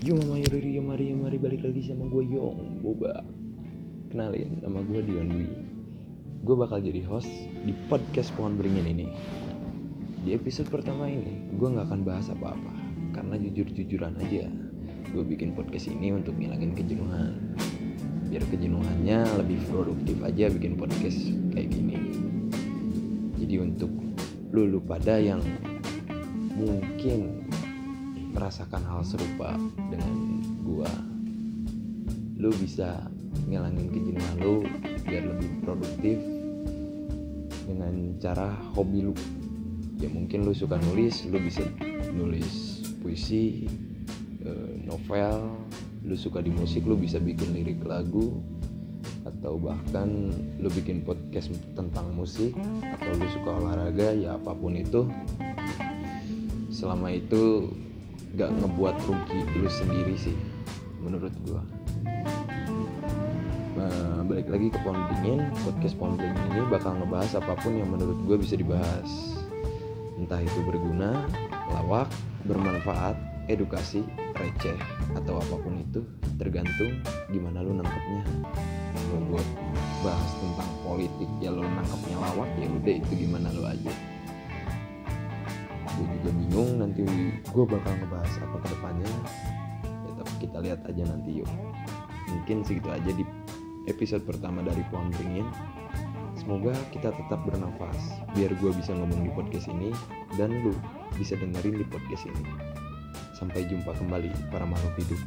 Yo mama yuri yo mari yo mari balik lagi sama gue Yong Boba. Kenalin nama gue Dion Dwi. Gue bakal jadi host di podcast Pohon Beringin ini. Di episode pertama ini gue gak akan bahas apa-apa. Karena jujur-jujuran aja Gue bikin podcast ini untuk ngilangin kejenuhan. Biar kejenuhannya lebih produktif aja bikin podcast kayak gini. Jadi untuk lulu pada yang mungkin merasakan hal serupa dengan gua. Lu bisa ngilangin kejenuhan lu biar lebih produktif dengan cara hobi lu. Ya mungkin lu suka nulis lu bisa nulis puisi eh, novel. Lu suka di musik lu bisa bikin lirik lagu. Atau bahkan lu bikin podcast tentang musik atau lu suka olahraga ya apa pun itu. Selama itu gak ngebuat rugi lu sendiri sih menurut gua. Nah, balik lagi ke pohon dingin podcast pohon dingin ini bakal ngebahas apa pun yang menurut gue bisa dibahas. Entah itu berguna lawak bermanfaat edukasi receh atau apa pun itu tergantung gimana lu nangkepnya. Mau buat bahas tentang politik ya lu nangkepnya lawak ya udah itu gimana lu aja. Gue juga nanti gue bakal ngebahas apa ke depannya. Ya tapi kita lihat aja nanti yuk. Mungkin segitu aja di episode pertama dari pohon beringin. Semoga kita tetap bernafas biar gue bisa ngomong di podcast ini dan lu bisa dengerin di podcast ini. Sampai jumpa kembali para makhluk hidup